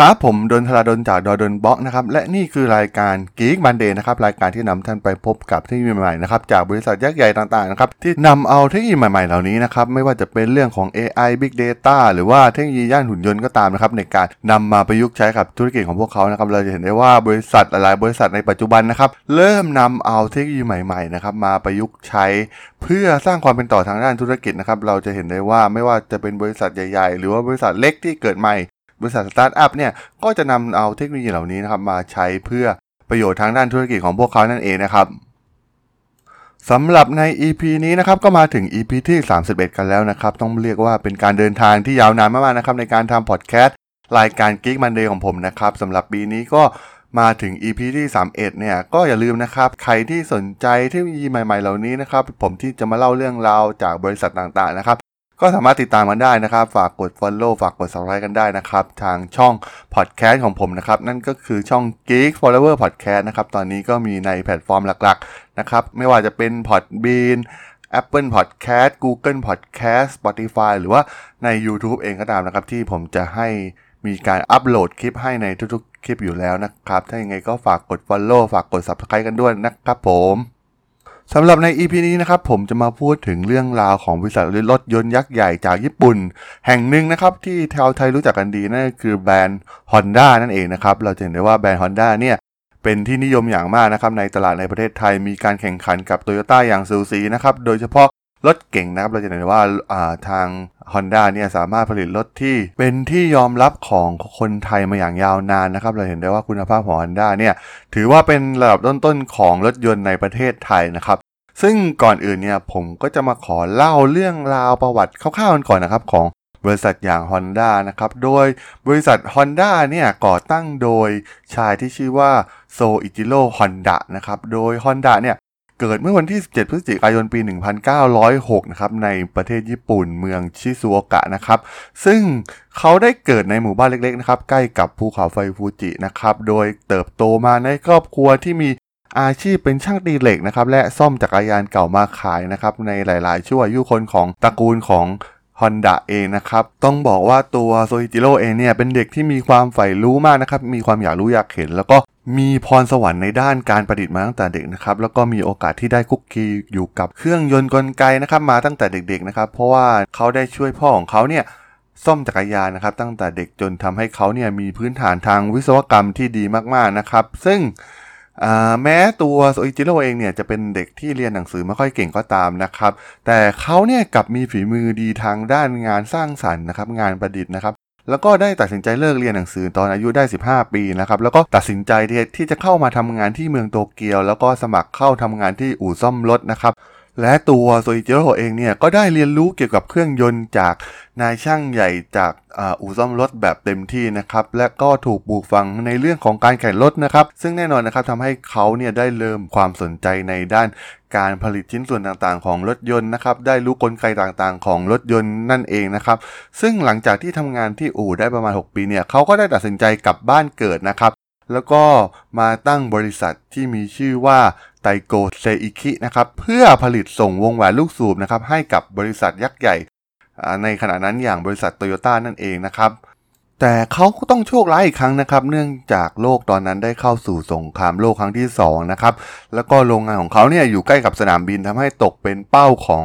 ครับผมดนทราดนจากดอดนบล็อกนะครับและนี่คือรายการ Geek Monday นะครับรายการที่นำท่านไปพบกับเทคโนโลยีใหม่ๆนะครับจากบริษัทยักษ์ใหญ่ต่างๆนะครับที่นำเอาเทคโนโลยีใหม่ๆเหล่านี้นะครับไม่ว่าจะเป็นเรื่องของ AI Big Data หรือว่าเทคโนโลยีย่านหุ่นยนต์ก็ตามนะครับในการนำมาประยุกต์ใช้กับธุรกิจของพวกเขานะครับเราจะเห็นได้ว่าบริษัทหลายๆบริษัทในปัจจุบันนะครับเริ่มนำเอาเทคโนโลยีใหม่ๆนะครับมาประยุกต์ใช้ เพื่อสร้างความเป็นต่อทางด้านธุรกิจนะครับเราจะเห็นได้ว่าไม่ว่าจะเป็นบริษัทใหญ่ ๆ หรือว่าบริษัทเล็กที่เกิดใหม่ บริษัทสตาร์ทอัพเนี่ยก็จะนำเอาเทคโนโลยีเหล่านี้นะครับมาใช้เพื่อประโยชน์ทางด้านธุรกิจของพวกเขานั่นเองนะครับสำหรับใน EP นี้นะครับก็มาถึง EP ที่ 31 กันแล้วนะครับ ต้องเรียกว่าเป็นการเดินทางที่ยาวนานมากๆนะครับในการทำพอดแคสต์รายการ Geek Monday ของผมนะครับสำหรับปีนี้ก็มาถึง EP ที่ 31 เนี่ยก็อย่าลืมนะครับ ใครที่สนใจเทคโนโลยีใหม่ๆ เหล่านี้นะครับ ผมที่จะมาเล่าเรื่องราวจากบริษัทต่างๆนะครับ ก็สามารถติดตามกันได้นะครับ ฝากกด Follow ฝากกด Subscribe กันได้นะครับ ทางช่อง Podcast ของผมนะครับ นั่นก็คือช่อง Geek Forever Podcast นะครับ ตอนนี้ก็มีในแพลตฟอร์มหลักๆ นะครับ ไม่ว่าจะเป็น Podbean Apple Podcast Google Podcast Spotify หรือว่าใน YouTube เองก็ตามนะครับ ที่ผมจะให้มีการอัปโหลดคลิปให้ในทุกๆ คลิปอยู่แล้วนะครับ ถ้าอยังไงก็ฝากกด Follow ฝากกด Subscribe กันด้วยนะครับผม สำหรับใน EP นี้นะครับผมจะมาพูดถึงเรื่องราวของบริษัทรถยนต์ยักษ์ใหญ่จากญี่ปุ่น แห่งหนึ่งนะครับที่ชาวไทยรู้จักกันดีนั่นคือแบรนด์ Honda นั่นเองนะครับเราจะเห็นได้ว่าแบรนด์ Honda เนี่ยเป็นที่นิยมอย่างมากนะครับในตลาดในประเทศไทยมีการแข่งขันกับ Toyota อย่างสูสีนะครับโดยเฉพาะรถเก่งนะครับเราจะเห็นได้ว่าาทาง Honda เนี่ยสามารถผลิตรถที่เป็นที่ยอมรับของคนไทยมาอย่างยาวนานนะครับเราเห็นได้ว่าคุณภาพของ Honda เนี่ยถือว่าเป็นระดับต้นๆของรถยนต์ในประเทศไทยนะครับ ซึ่งก่อนอื่นเนี่ยผมก็จะมาขอเล่าเรื่องราวประวัติคร่าวๆกันก่อนนะครับของบริษัทอย่าง Honda นะครับ โดยบริษัท Honda เนี่ยก่อตั้งโดยชายที่ชื่อว่าโซอิจิโร่ฮอนดะนะครับ โดย Honda เนี่ยเกิดเมื่อวันที่ 17 พฤศจิกายนปี 1906 นะครับ ในประเทศญี่ปุ่นเมืองชิซูโอกะนะครับ ซึ่งเขาได้เกิดในหมู่บ้านเล็กๆ นะครับ ใกล้กับภูเขาไฟฟูจินะครับ โดยเติบโตมาในครอบครัวที่มี อาชีพเป็นช่างตีเหล็กนะครับและซ่อมจักรยานเก่ามาขายนะครับในหลาย ๆช่วอายุคนของตระกูลของ Honda เองนะครับ ต้องบอกว่าตัวโซฮิจิโร่เองเนี่ยเป็นเด็กที่มีความใฝ่รู้มากนะครับ มีความอยากรู้อยากเห็น แล้วก็มีพรสวรรค์ในด้านการประดิษฐ์มาตั้งแต่เด็กนะครับ แล้วก็มีโอกาสที่ได้คุกคีอยู่กับเครื่องยนต์กลไกนะครับมาตั้งแต่เด็ก ๆ นะครับ เพราะว่าเขาได้ช่วยพ่อของเขาเนี่ยซ่อมจักรยานนะครับ ตั้งแต่เด็กจนทำให้เขาเนี่ยมีพื้นฐานทางวิศวกรรมที่ดีมากๆนะครับ ซึ่ง แม้ตัวโซอิจิโร่เองเนี่ยจะเป็นเด็กที่เรียนหนังสือไม่ค่อยเก่งก็ตามนะครับ แต่เขาเนี่ยกลับมีฝีมือดีทางด้านงานสร้างสรรค์นะครับงานประดิษฐ์นะครับแล้วก็ได้ตัดสินใจเลิกเรียนหนังสือตอนอายุได้ 15 ปีนะครับ แล้วก็ตัดสินใจที่ที่จะเข้ามาทำงานที่เมืองโตเกียว แล้วก็สมัครเข้าทำงานที่อู่ซ่อมรถนะครับ และตัวโซอิจิโร่เองเนี่ยก็ได้เรียนรู้เกี่ยวกับเครื่องยนต์จากนายช่างใหญ่จากอู่ซ่อมรถแบบเต็มที่นะครับ และก็ถูกปลูกฝังในเรื่องของการแข่งรถนะครับ ซึ่งแน่นอนนะครับทำให้เขาเนี่ยได้เริ่มความสนใจในด้านการผลิตชิ้นส่วนต่างๆ ของรถยนต์นะครับได้รู้กลไกต่างๆ ของรถยนต์นั่นเองนะครับซึ่งหลังจากที่ทำงานที่อู่ได้ประมาณ 6 ปีเนี่ยเขาก็ได้ตัดสินใจกลับบ้านเกิดนะครับ แล้วก็มาตั้งบริษัทที่มีชื่อว่าไตโกเซอิคินะครับเพื่อผลิตส่งวงแหวนลูกสูบนะครับให้กับบริษัทยักษ์ใหญ่ ในขณะนั้นอย่างบริษัทโตโยต้านั่นเองนะครับแต่เขาก็ต้องโชคร้ายอีกครั้งนะครับ เนื่องจากโลกตอนนั้นได้เข้าสู่สงครามโลกครั้งที่2นะครับแล้วก็โรงงานของเขาเนี่ยอยู่ใกล้กับสนามบินทำให้ตกเป็นเป้าของ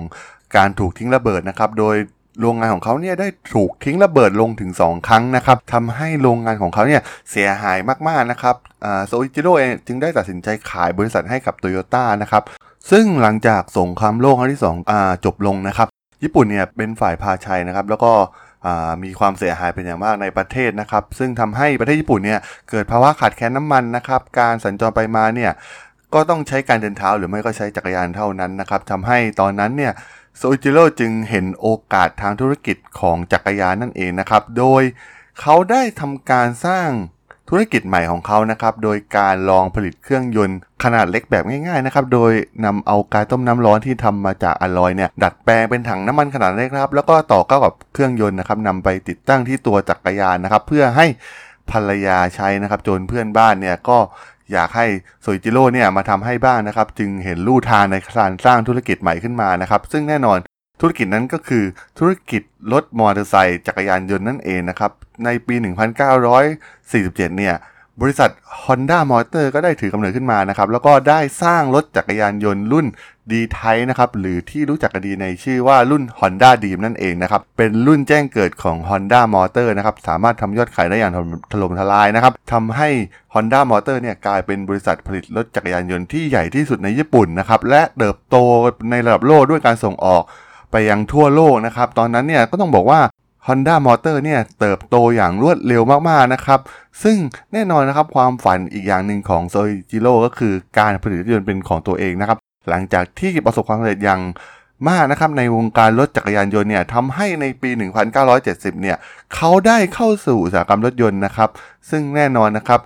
การถูกทิ้งระเบิดนะครับ โดย โรงงานของเขาเนี่ยได้ถูกทิ้งระเบิดลงถึง 2 ครั้งนะครับทำให้โรงงานของเขาเนี่ยเสียหายมากๆนะครับอ่าโซอิจิโร่เองจึงได้ตัดสินใจขายบริษัทให้กับโตโยต้านะครับซึ่งหลังจากสงครามโลกครั้งที่2อ่าจบลงนะครับ ญี่ปุ่นเนี่ยเป็นฝ่ายพาชัยนะครับ แล้วก็อ่ามีความเสียหายเป็นอย่างมากในประเทศนะครับ ซึ่งทำให้ประเทศญี่ปุ่นเนี่ยเกิดภาวะขาดแคลนน้ำมันนะครับ การสัญจรไปมาเนี่ยก็ต้องใช้การเดินเท้าหรือไม่ก็ใช้จักรยานเท่านั้นนะครับทำให้ตอนนั้นเนี่ย โซจิโร่จึงเห็นโอกาสทางธุรกิจของจักรยานนั่นเองนะครับ โดยเขาได้ทำการสร้างธุรกิจใหม่ของเขานะครับ โดยการลองผลิตเครื่องยนต์ขนาดเล็กแบบง่ายๆนะครับ โดยนำเอากายต้มน้ำร้อนที่ทำมาจากอะลอยเนี่ยดัดแปลงเป็นถังน้ำมันขนาดเล็กครับ แล้วก็ต่อเข้ากับเครื่องยนต์นะครับนำไปติดตั้งที่ตัวจักรยานนะครับ เพื่อให้ภรรยาใช้นะครับ จนเพื่อนบ้านเนี่ยก็ อยากให้โซอิจิโร่เนี่ยมาทำให้บ้างนะครับ จึงเห็นลู่ทางในการสร้างธุรกิจใหม่ขึ้นมานะครับ ซึ่งแน่นอนธุรกิจนั้นก็คือธุรกิจรถมอเตอร์ไซค์จักรยานยนต์นั่นเองนะครับ ในปี 1947 เนี่ย บริษัท Honda Motor ก็ได้ถือกำเนิดขึ้นมานะครับ แล้วก็ได้สร้างรถจักรยานยนต์รุ่น d t y p e นะครับ หรือที่รู้จักกันดีในชื่อว่ารุ่น Honda Dream นั่นเองนะครับ เป็นรุ่นแจ้งเกิดของ Honda Motor นะครับ สามารถทำยอดขายได้อย่างถล่มทลายนะครับทำให้ Honda Motor เนี่ยกลายเป็นบริษัทผลิตรถจักรยานยนต์ที่ใหญ่ที่สุดในญี่ปุ่นนะครับ และเติบโตในระดับโลกด้วยการส่งออกไปยังทั่วโลกนะครับ ตอนนั้นเนี่ยก็ต้องบอกว่า Honda Motor เนี่ยเติบโตอย่างรวดเร็วมากๆนะครับ ซึ่งแน่นอนนะครับความฝันอีกอย่างหนึ่งของโซจิโร่ก็คือการผลิตรถยนต์เป็นของตัวเองนะครับ หลังจากที่ประสบความสำเร็จอย่างมากนะครับในวงการรถจักรยานยนต์เนี่ยทำให้ในปี 1970 เนี่ยเขาได้เข้าสู่อุตสาหกรรมรถยนต์นะครับ ซึ่งแน่นอนนะครับ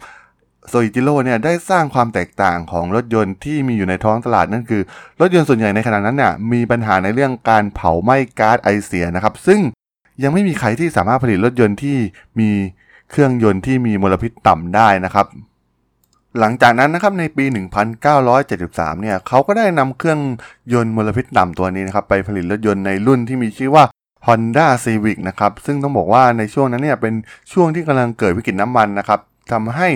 โซอิจิโร่เนี่ยได้สร้างความแตกต่างของรถยนต์ที่มีอยู่ในท้องตลาดนั่นคือ รถยนต์ส่วนใหญ่ในขณะนั้นเนี่ยมีปัญหาในเรื่องการเผาไหม้ก๊าซไอเสียนะครับ ซึ่ง ยังไม่มีใครที่สามารถผลิตรถยนต์ที่มีเครื่องยนต์ที่มีมลพิษต่ำได้นะครับหลังจากนั้นนะครับในปี 1973 เนี่ยเขาก็ได้นำเครื่องยนต์มลพิษต่ำตัวนี้นะครับไปผลิตรถยนต์ในรุ่นที่มีชื่อว่า Honda Civic นะครับซึ่งต้องบอกว่าในช่วงนั้นเนี่ยเป็นช่วงที่กำลังเกิดวิกฤตน้ำมันนะครับทำให้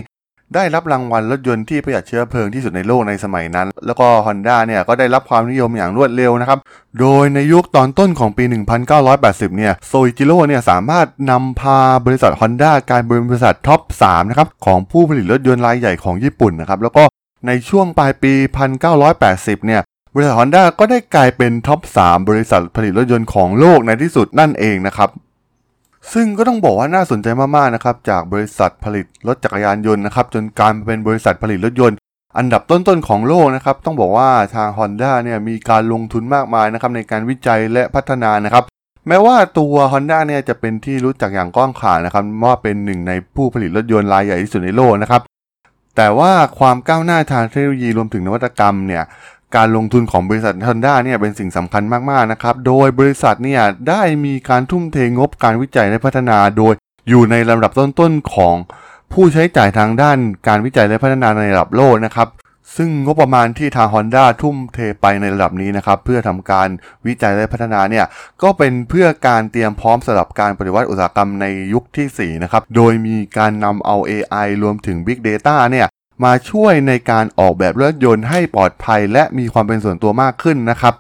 ได้รับรางวัลรถยนต์ที่ประหยัดเชื้อเพลิงที่สุดในโลกในสมัยนั้น แล้วก็ Honda เนี่ยก็ได้รับความนิยมอย่างรวดเร็วนะครับ โดยในยุคตอนต้นของปี 1980 เนี่ยโซอิจิโร่เนี่ยสามารถนำพาบริษัท Honda กลายเป็นบริษัทท็อป 3 นะครับ ของผู้ผลิตรถยนต์รายใหญ่ของญี่ปุ่นนะครับ แล้วก็ในช่วงปลายปี 1980 เนี่ยบริษัท Honda ก็ได้กลายเป็นท็อป 3 บริษัทผลิตรถยนต์ของโลกในที่สุดนั่นเองนะครับ ซึ่งก็ต้องบอกว่าน่าสนใจมากๆนะครับจากบริษัทผลิตรถจักรยานยนต์นะครับจนกลายเป็นบริษัทผลิตรถยนต์ อันดับต้นๆของโลกนะครับต้องบอกว่าทาง Honda เนี่ยมีการลงทุนมากมายนะครับในการวิจัยและพัฒนานะครับแม้ว่าตัว Honda เนี่ยจะเป็นที่รู้จักอย่างกว้างขวางนะครับว่าเป็นหนึ่งในผู้ผลิตรถยนต์รายใหญ่ที่สุดในโลกนะครับแต่ว่าความก้าวหน้าทางเทคโนโลยีรวมถึงนวัตกรรมเนี่ย การลงทุนของบริษัท Honda เนี่ยเป็นสิ่งสำคัญมากๆนะครับ โดยบริษัทเนี่ยได้มีการทุ่มเทงบการวิจัยและพัฒนา โดยอยู่ในลำดับต้นๆของผู้ใช้จ่ายทางด้านการวิจัยและพัฒนาในระดับโลกนะครับ ซึ่งงบประมาณที่ทาง Honda ทุ่มเทไปในระดับนี้นะครับ เพื่อทำการวิจัยและพัฒนาเนี่ยก็เป็นเพื่อการเตรียมพร้อมสำหรับการปฏิวัติอุตสาหกรรมในยุคที่ 4 นะครับ โดยมีการนำเอา AI รวมถึง Big Data เนี่ย มาช่วยในการออกแบบรถยนต์ให้ปลอดภัย และมีความเป็นส่วนตัวมากขึ้นนะครับ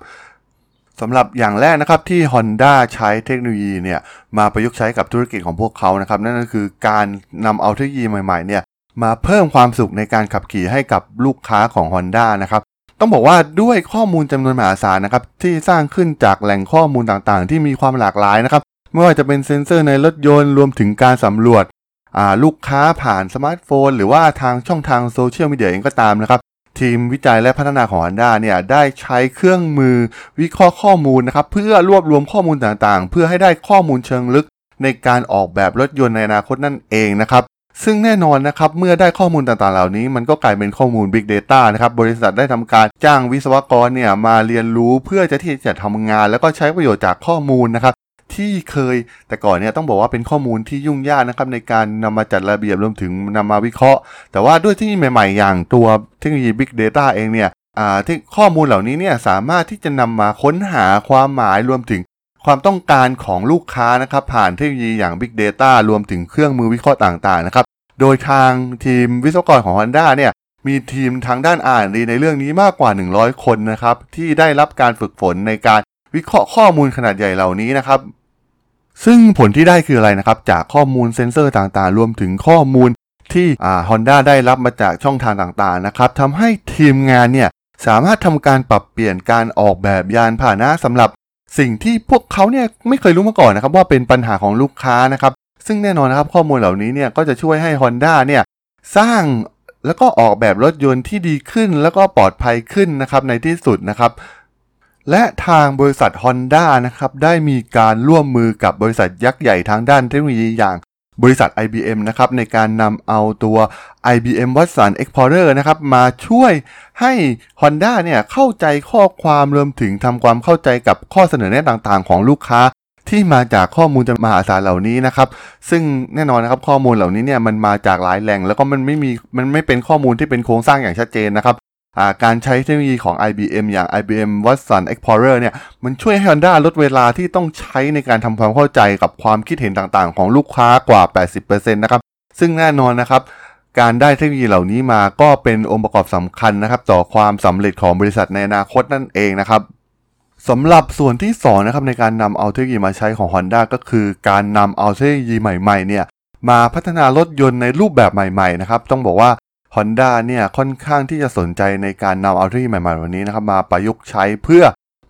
สำหรับอย่างแรกนะครับที่ Honda ใช้เทคโนโลยีเนี่ยมาประยุกต์ใช้กับธุรกิจของพวกเขานะครับนั่นก็คือการนำเอาเทคโนโลยีใหม่ๆเนี่ยมาเพิ่มความสุขในการขับขี่ให้กับลูกค้าของ Honda นะครับต้องบอกว่าด้วยข้อมูลจำนวนมหาศาลนะครับที่สร้างขึ้นจากแหล่งข้อมูลต่างๆ ที่มีความหลากหลายนะครับไม่ว่าจะเป็นเซ็นเซอร์ในรถยนต์รวมถึงการสำรวจ ลูกค้าผ่านสมาร์ทโฟน หรือว่าทางช่องทางโซเชียลมีเดียเองก็ตามนะครับทีมวิจัยและพัฒนาของ Honda เนี่ยได้ใช้เครื่องมือวิเคราะห์ข้อมูลนะครับเพื่อรวบรวมข้อมูลต่างๆ เพื่อให้ได้ข้อมูลเชิงลึกในการออกแบบรถยนต์ในอนาคตนั่นเองนะครับซึ่งแน่นอนนะครับเมื่อได้ข้อมูลต่างๆเหล่านี้ มันก็กลายเป็นข้อมูล Big Data นะครับบริษัทได้ทำการจ้างวิศวกรเนี่ยมาเรียนรู้เพื่อจะที่จะทำงาน แล้วก็ใช้ประโยชน์จากข้อมูลนะครับ ที่เคยแต่ก่อนเนี่ยต้องบอกว่าเป็นข้อมูลที่ยุ่งยากนะครับในการนำมาจัดระเบียบรวมถึงนำมาวิเคราะห์ แต่ว่าด้วยที่ใหม่ ๆ อย่างตัวเทคโนโลยี Big Data เองเนี่ยที่ข้อมูลเหล่านี้เนี่ยสามารถที่จะนำมาค้นหาความหมายรวมถึงความต้องการของลูกค้านะครับผ่านเทคโนโลยีอย่าง Big Data รวมถึงเครื่องมือวิเคราะห์ต่างๆนะครับโดยทางทีมวิศวกรของ Honda เนี่ยมีทีมทางด้านอ่านดีในเรื่องนี้มากกว่า 100 คนนะครับที่ได้รับการฝึกฝนในการวิเคราะห์ข้อมูลขนาดใหญ่เหล่านี้นะครับ ซึ่งผลที่ได้คืออะไรนะครับ จากข้อมูลเซ็นเซอร์ต่างๆ รวมถึงข้อมูลที่ฮอ่า Honda ได้รับมาจากช่องทางต่างๆนะครับทำให้ทีมงานเนี่ยสามารถทำการปรับเปลี่ยนการออกแบบยานพาหนะสำหรับสิ่งที่พวกเขาเนี่ยไม่เคยรู้มาก่อนนะครับว่าเป็นปัญหาของลูกค้านะครับ ซึ่งแน่นอนนะครับข้อมูลเหล่านี้เนี่ยก็จะช่วยให้ Honda เนี่ยสร้างแล้วก็ออกแบบรถยนต์ที่ดีขึ้นแล้วก็ปลอดภัยขึ้นนะครับในที่สุดนะครับ และทางบริษัท Honda นะครับได้มีการร่วมมือกับบริษัทยักษ์ใหญ่ทางด้านเทคโนโลยีอย่างบริษัท IBM นะครับในการนำเอาตัว IBM Watson Explorer นะครับมาช่วยให้ Honda เนี่ยเข้าใจข้อความรวมถึงทำความเข้าใจกับข้อเสนอแนะต่างๆ ของลูกค้า ที่มาจากข้อมูลจำนวนมหาศาลเหล่านี้นะครับ ซึ่งแน่นอนนะครับข้อมูลเหล่านี้เนี่ยมันมาจากหลายแหล่ง แล้วก็มันไม่มีมันไม่เป็นข้อมูลที่เป็นโครงสร้างอย่างชัดเจนนะครับ การใช้เทคโนโลยีของ IBM อย่าง IBM Watson Explorer เนี่ย มันช่วยให้ Honda ลดเวลาที่ต้องใช้ในการทำความเข้าใจกับความคิดเห็นต่างๆ ของลูกค้ากว่า 80%นะครับ ซึ่งแน่นอนนะครับ การได้เทคโนโลยีเหล่านี้มาก็เป็นองค์ประกอบสำคัญนะครับ ต่อความสำเร็จของบริษัทในอนาคตนั่นเองนะครับสำหรับส่วนที่สองนะครับในการนำเอาเทคโนโลยีมาใช้ของ Honda ก็คือการนำเอาเทคโนโลยีใหม่ๆเนี่ยมาพัฒนารถยนต์ในรูปแบบใหม่ๆนะครับต้องบอกว่า Honda เนี่ยค่อนข้างที่จะสนใจในการนำเอาเทคโนโลยีใหม่ๆเหล่านี้นะครับมาประยุกต์ใช้เพื่อ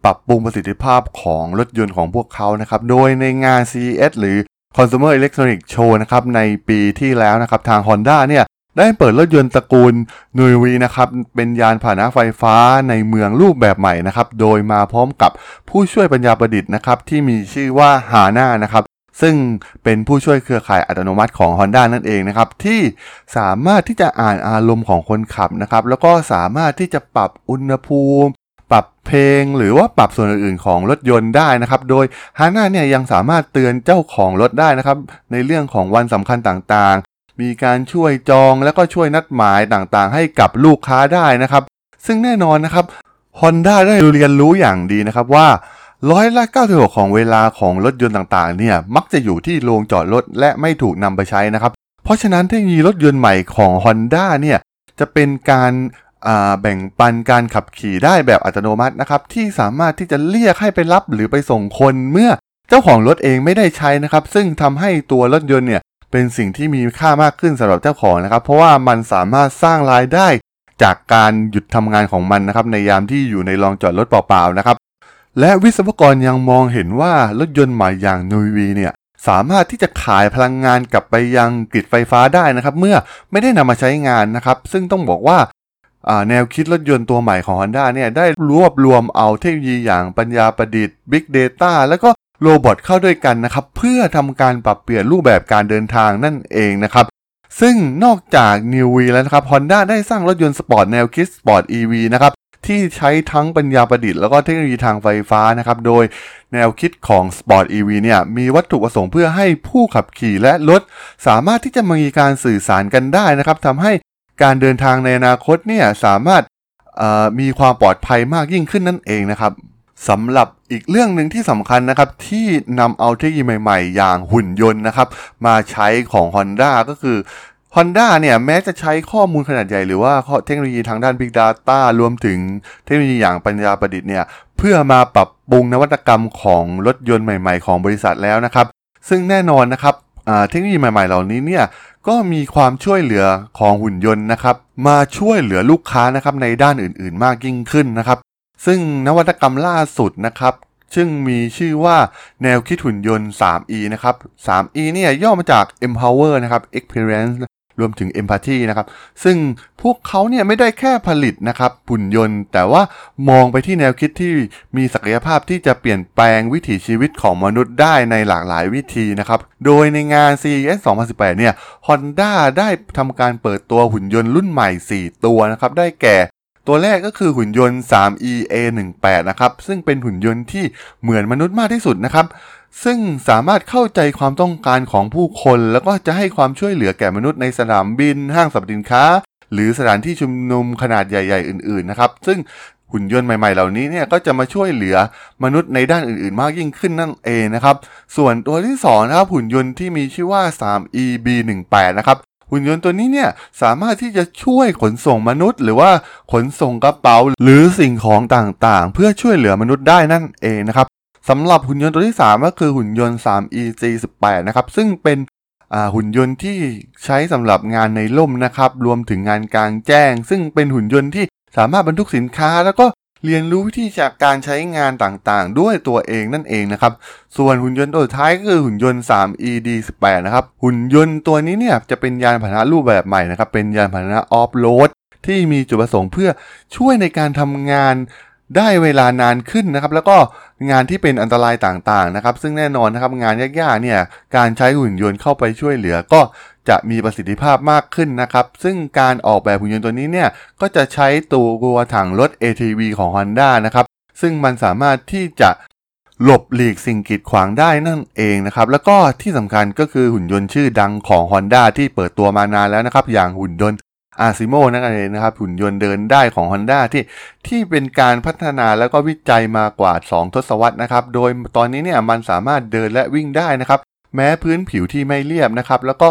ปรับปรุงประสิทธิภาพของรถยนต์ของพวกเขานะครับ โดยในงาน CES หรือ Consumer Electronics Show นะครับในปีที่แล้วนะครับทาง Honda เนี่ยได้เปิดรถยนต์ตระกูลนุยวีนะครับเป็นยานพาหนะไฟฟ้าในเมืองรูปแบบใหม่นะครับโดยมาพร้อมกับผู้ช่วยปัญญาประดิษฐ์นะครับที่มีชื่อว่าฮาน่านะครับ ซึ่งเป็นผู้ช่วยเครือข่ายอัตโนมัติของ Honda นั่นเองนะครับ ที่สามารถที่จะอ่านอารมณ์ของคนขับนะครับ แล้วก็สามารถที่จะปรับอุณหภูมิ ปรับเพลง หรือว่าปรับส่วนอื่นๆของรถยนต์ได้นะครับ โดยฮาน่าเนี่ยยังสามารถเตือนเจ้าของรถได้นะครับ ในเรื่องของวันสำคัญต่างๆ มีการช่วยจองแล้วก็ช่วยนัดหมายต่างๆ ให้กับลูกค้าได้นะครับ ซึ่งแน่นอนนะครับ Honda ได้เรียนรู้อย่างดีนะครับว่า ร้อยละ96ของเวลาของรถยนต์ต่างๆ เนี่ย มักจะอยู่ที่โรงจอดรถและไม่ถูกนำไปใช้นะครับ เพราะฉะนั้นเทคโนโลยีรถยนต์ใหม่ของ Honda เนี่ย จะเป็นการแบ่งปันการขับขี่ได้แบบอัตโนมัตินะครับ ที่สามารถที่จะเรียกให้ไปรับหรือไปส่งคนเมื่อเจ้าของรถเองไม่ได้ใช้นะครับ ซึ่งทำให้ตัวรถยนต์เนี่ยเป็นสิ่งที่มีค่ามากขึ้นสำหรับเจ้าของนะครับ เพราะว่ามันสามารถสร้างรายได้จากการหยุดทำงานของมันนะครับในยามที่อยู่ในลองจอดรถเปล่าๆนะครับ และวิศวกรยังมองเห็นว่ารถยนต์ใหม่อย่าง NeuV เนี่ยสามารถที่จะขายพลังงานกลับไปยัง grid ไฟฟ้าได้นะครับ เมื่อไม่ได้นำมาใช้งานนะครับ ซึ่งต้องบอกว่าแนวคิดรถยนต์ตัวใหม่ของ Honda เนี่ยได้รวบรวมเอาเทคโนโลยีอย่างปัญญาประดิษฐ์ Big Data แล้วก็ robot เข้าด้วยกันนะครับ เพื่อทำการปรับเปลี่ยนรูปแบบการเดินทางนั่นเองนะครับ ซึ่งนอกจาก NeuV แล้วนะครับ Honda ได้สร้างรถยนต์สปอร์ตแนวคิด Sport EV นะครับ ที่ใช้ทั้งปัญญาประดิษฐ์แล้วก็เทคโนโลยีทางไฟฟ้านะครับ โดยแนวคิดของ Sport EV เนี่ยมีวัตถุประสงค์เพื่อให้ผู้ขับขี่และรถ สามารถที่จะมีการสื่อสารกันได้นะครับทำให้การเดินทางในอนาคตเนี่ยสามารถมีความปลอดภัยมากยิ่งขึ้นนั่นเองนะครับสำหรับอีกเรื่องหนึ่งที่สำคัญนะครับ ที่นำเอาเทคโนโลยีใหม่ ๆ อย่างหุ่นยนต์นะครับ มาใช้ของ Honda ก็คือ Honda เนี่ยแม้จะใช้ข้อมูลขนาดใหญ่หรือว่าเทคโนโลยีทางด้าน Big Data รวมถึงเทคโนโลยีอย่างปัญญาประดิษฐ์เนี่ยเพื่อมาปรับปรุงนวัตกรรมของรถยนต์ใหม่ๆ ของบริษัทแล้วนะครับ ซึ่งแน่นอนนะครับเทคโนโลยีใหม่ๆ เหล่านี้เนี่ยก็มีความช่วยเหลือของหุ่นยนต์นะครับมาช่วยเหลือลูกค้านะครับในด้านอื่นๆ มากยิ่งขึ้นนะครับ ซึ่งนวัตกรรมล่าสุดนะครับซึ่งมีชื่อว่าแนวคิดหุ่นยนต์ 3E นะครับ 3E เนี่ยย่อมาจาก empower นะครับ experience รวมถึง empathy นะครับ ซึ่งพวกเขาเนี่ยไม่ได้แค่ผลิตนะครับหุ่นยนต์ แต่ว่ามองไปที่แนวคิดที่มีศักยภาพที่จะเปลี่ยนแปลงวิถีชีวิตของมนุษย์ได้ในหลากหลายวิธีนะครับ โดยในงาน CES 2018 เนี่ย Honda ได้ทำการเปิดตัวหุ่นยนต์รุ่นใหม่ 4 ตัวนะครับ ได้แก่ ตัวแรกก็คือหุ่นยนต์ 3EA18 นะครับ ซึ่งเป็นหุ่นยนต์ที่เหมือนมนุษย์มากที่สุดนะครับ ซึ่งสามารถเข้าใจความต้องการของผู้คน แล้วก็จะให้ความช่วยเหลือแก่มนุษย์ในสนามบิน ห้างสรรพสินค้า หรือสถานที่ชุมนุมขนาดใหญ่ ๆ อื่น ๆ นะครับ ซึ่งหุ่นยนต์ใหม่ๆ เหล่านี้เนี่ยก็จะมาช่วยเหลือมนุษย์ในด้านอื่นๆ มากยิ่งขึ้นนั่นเองนะครับ ส่วนตัวที่2นะครับหุ่นยนต์ที่มีชื่อว่า 3EB18 นะครับ หุ่นยนต์ตัวนี้เนี่ยสามารถที่จะช่วยขนส่งมนุษย์ หรือว่าขนส่งกระเป๋าหรือสิ่งของต่างๆ เพื่อช่วยเหลือมนุษย์ได้นั่นเองนะครับสำหรับหุ่นยนต์ตัวที่ 3 ก็คือหุ่นยนต์ 3EG18 นะครับซึ่งเป็นหุ่นยนต์ที่ใช้สำหรับงานในร่มนะครับรวมถึงงานกลางแจ้ง ซึ่งเป็นหุ่นยนต์ที่สามารถบรรทุกสินค้าแล้วก็ เรียนรู้วิธีจากการใช้งานต่างๆ ด้วยตัวเองนั่นเองนะครับ ส่วนหุ่นยนต์ตัวท้ายก็คือหุ่นยนต์ 3ED18 นะครับ หุ่นยนต์ตัวนี้เนี่ยจะเป็นยานพาหนะรูปแบบใหม่นะครับ เป็นยานพาหนะออฟโรดที่มีจุดประสงค์เพื่อช่วยในการทำงานได้เวลานานขึ้นนะครับ แล้วก็ งานที่เป็นอันตรายต่างๆนะครับ ซึ่งแน่นอนนะครับงานยากๆเนี่ยการใช้หุ่นยนต์เข้าไปช่วยเหลือก็จะมีประสิทธิภาพมากขึ้นนะครับ ซึ่งการออกแบบหุ่นยนต์ตัวนี้เนี่ยก็จะใช้ตัวถังรถ ATV ของ Honda นะครับ ซึ่งมันสามารถที่จะหลบหลีกสิ่งกีดขวางได้นั่นเองนะครับ แล้วก็ที่สำคัญก็คือหุ่นยนต์ชื่อดังของ Honda ที่เปิดตัวมานานแล้วนะครับ อย่างหุ่นยนต์ อาซิโมนั่นเองนะครับหุ่นยนต์เดินได้ของ Honda ที่ที่เป็นการพัฒนาแล้วก็วิจัยมากว่า 2 ทศวรรษนะครับ โดยตอนนี้เนี่ยมันสามารถเดินและวิ่งได้นะครับ แม้พื้นผิวที่ไม่เรียบนะครับ แล้วก็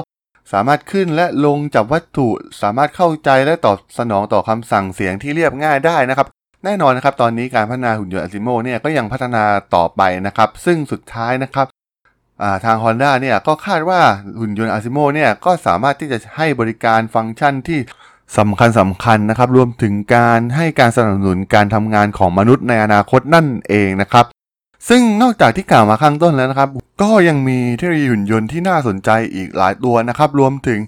สามารถขึ้นและลงจับวัตถุ สามารถเข้าใจและตอบสนองต่อคำสั่งเสียงที่เรียบง่ายได้นะครับ แน่นอนนะครับ ตอนนี้การพัฒนาหุ่นยนต์อาซิโมเนี่ยก็ยังพัฒนาต่อไปนะครับ ซึ่งสุดท้ายนะครับ ทาง Honda เนี่ยก็คาดว่าหุ่นยนต์ ASIMO เนี่ยก็สามารถที่จะให้บริการฟังก์ชันที่สำคัญสำคัญนะครับ รวมถึงการให้การสนับสนุนการทำงานของมนุษย์ในอนาคตนั่นเองนะครับ ซึ่งนอกจากที่กล่าวมาข้างต้นแล้วนะครับ ก็ยังมีเทคโนโลยีหุ่นยนต์ที่น่าสนใจอีกหลายตัวนะครับ รวมถึง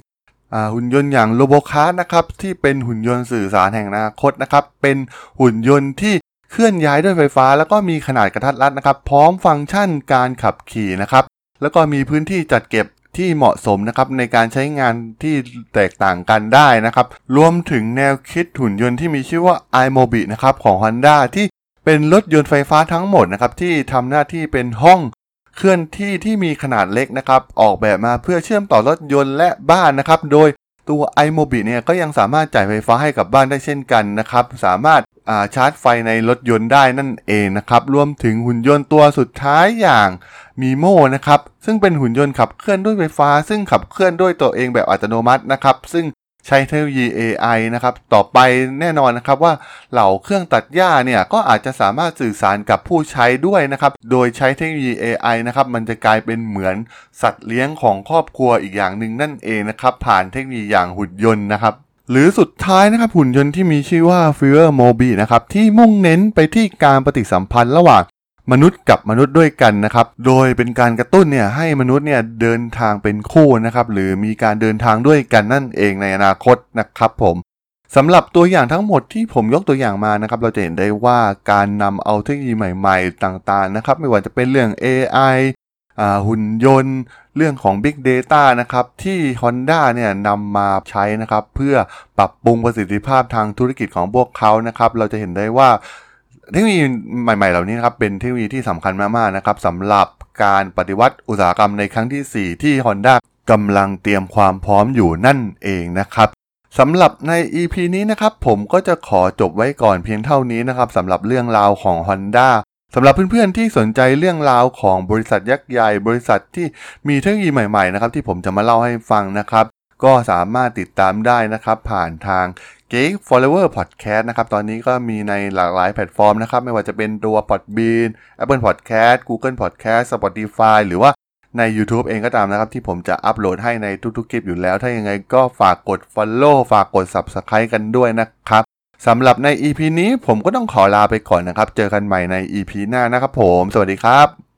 หุ่นยนต์อย่าง RoboCas นะครับที่เป็นหุ่นยนต์สื่อสารแห่งอนาคตนะครับ เป็นหุ่นยนต์ที่เคลื่อนย้ายด้วยไฟฟ้า แล้วก็มีขนาดกระทัดรัดนะครับ พร้อมฟังก์ชันการขับขี่นะครับ แล้วก็มีพื้นที่จัดเก็บที่เหมาะสมนะครับในการใช้งานที่แตกต่างกันได้นะครับ รวมถึงแนวคิดหุ่นยนต์ที่มีชื่อว่า iMobi นะครับของ Honda ที่เป็นรถยนต์ไฟฟ้าทั้งหมดนะครับที่ทำหน้าที่เป็นห้องเคลื่อนที่ที่มีขนาดเล็กนะครับ ออกแบบมาเพื่อเชื่อมต่อรถยนต์และบ้านนะครับ โดย ตัว iMobi เนี่ยก็ยังสามารถจ่ายไฟฟ้าให้กับบ้านได้เช่นกันนะครับ สามารถาชาร์จไฟในรถยนต์ได้นั่นเองนะครับ รวมถึงหุ่นยนต์ตัวสุดท้ายอย่างมีโมนะครับ ซึ่งเป็นหุ่นยนต์ขับเคลื่อนด้วยไฟฟ้า ซึ่งขับเคลื่อนด้วยตัวเองแบบอัตโนมัตินะครับ ซึ่ง ใช้เทคโนโลยี AI นะครับ ต่อไปแน่นอนนะครับว่าเหล่าเครื่องตัดหญ้าเนี่ยก็อาจจะสามารถสื่อสารกับผู้ใช้ด้วยนะครับ โดยใช้เทคโนโลยี AI นะครับ มันจะกลายเป็นเหมือนสัตว์เลี้ยงของครอบครัวอีกอย่างหนึ่งนั่นเองนะครับ ผ่านเทคโนโลยีอย่างหุ่นยนต์นะครับหรือสุดท้ายนะครับหุ่นยนต์ที่มีชื่อว่า f u r e Mobi นะครับที่มุ่งเน้นไปที่การปฏิสัมพันธ์ระหว่าง มนุษย์กับมนุษย์ด้วยกันนะครับ โดยเป็นการกระตุ้นเนี่ยให้มนุษย์เนี่ยเดินทางเป็นคู่นะครับ หรือมีการเดินทางด้วยกันนั่นเองในอนาคตนะครับผมสำหรับตัวอย่างทั้งหมดที่ผมยกตัวอย่างมานะครับ เราจะเห็นได้ว่าการนำเอาเทคโนโลยีใหม่ๆ ต่างๆนะครับ ไม่ว่าจะเป็นเรื่อง AI หุ่นยนต์ เรื่องของ Big Data นะครับ ที่ Honda เนี่ยนำมาใช้นะครับ เพื่อปรับปรุงประสิทธิภาพทางธุรกิจของพวกเขานะครับ เราจะเห็นได้ว่า เทคโนโลยีใหม่ๆ เหล่านี้นะครับเป็นเทคโนโลยีที่สำคัญมากๆนะครับสำหรับการปฏิวัติอุตสาหกรรมในครั้งที่ 4 ที่ Honda กำลังเตรียมความพร้อมอยู่นั่นเองนะครับสำหรับใน EP นี้นะครับผมก็จะขอจบไว้ก่อนเพียงเท่านี้นะครับสำหรับเรื่องราวของ Honda สำหรับเพื่อนๆที่สนใจเรื่องราวของบริษัทยักษ์ใหญ่ บริษัทที่มีเทคโนโลยีใหม่ๆนะครับที่ผมจะมาเล่าให้ฟังนะครับ ก็สามารถติดตามได้นะครับ ผ่านทาง Geek Follower Podcast นะครับ ตอนนี้ก็มีในหลากหลายแพลตฟอร์มนะครับ ไม่ว่าจะเป็นตัว Podbean Apple Podcast Google Podcast Spotify หรือว่าใน YouTube เองก็ตามนะครับ ที่ผมจะอัปโหลดให้ในทุกๆคลิปอยู่แล้ว ถ้ายังไงก็ฝากกด Follow ฝากกด Subscribe กันด้วยนะครับสำหรับใน EP นี้ผมก็ต้องขอลาไปก่อนนะครับ เจอกันใหม่ใน EP หน้านะครับผม สวัสดีครับ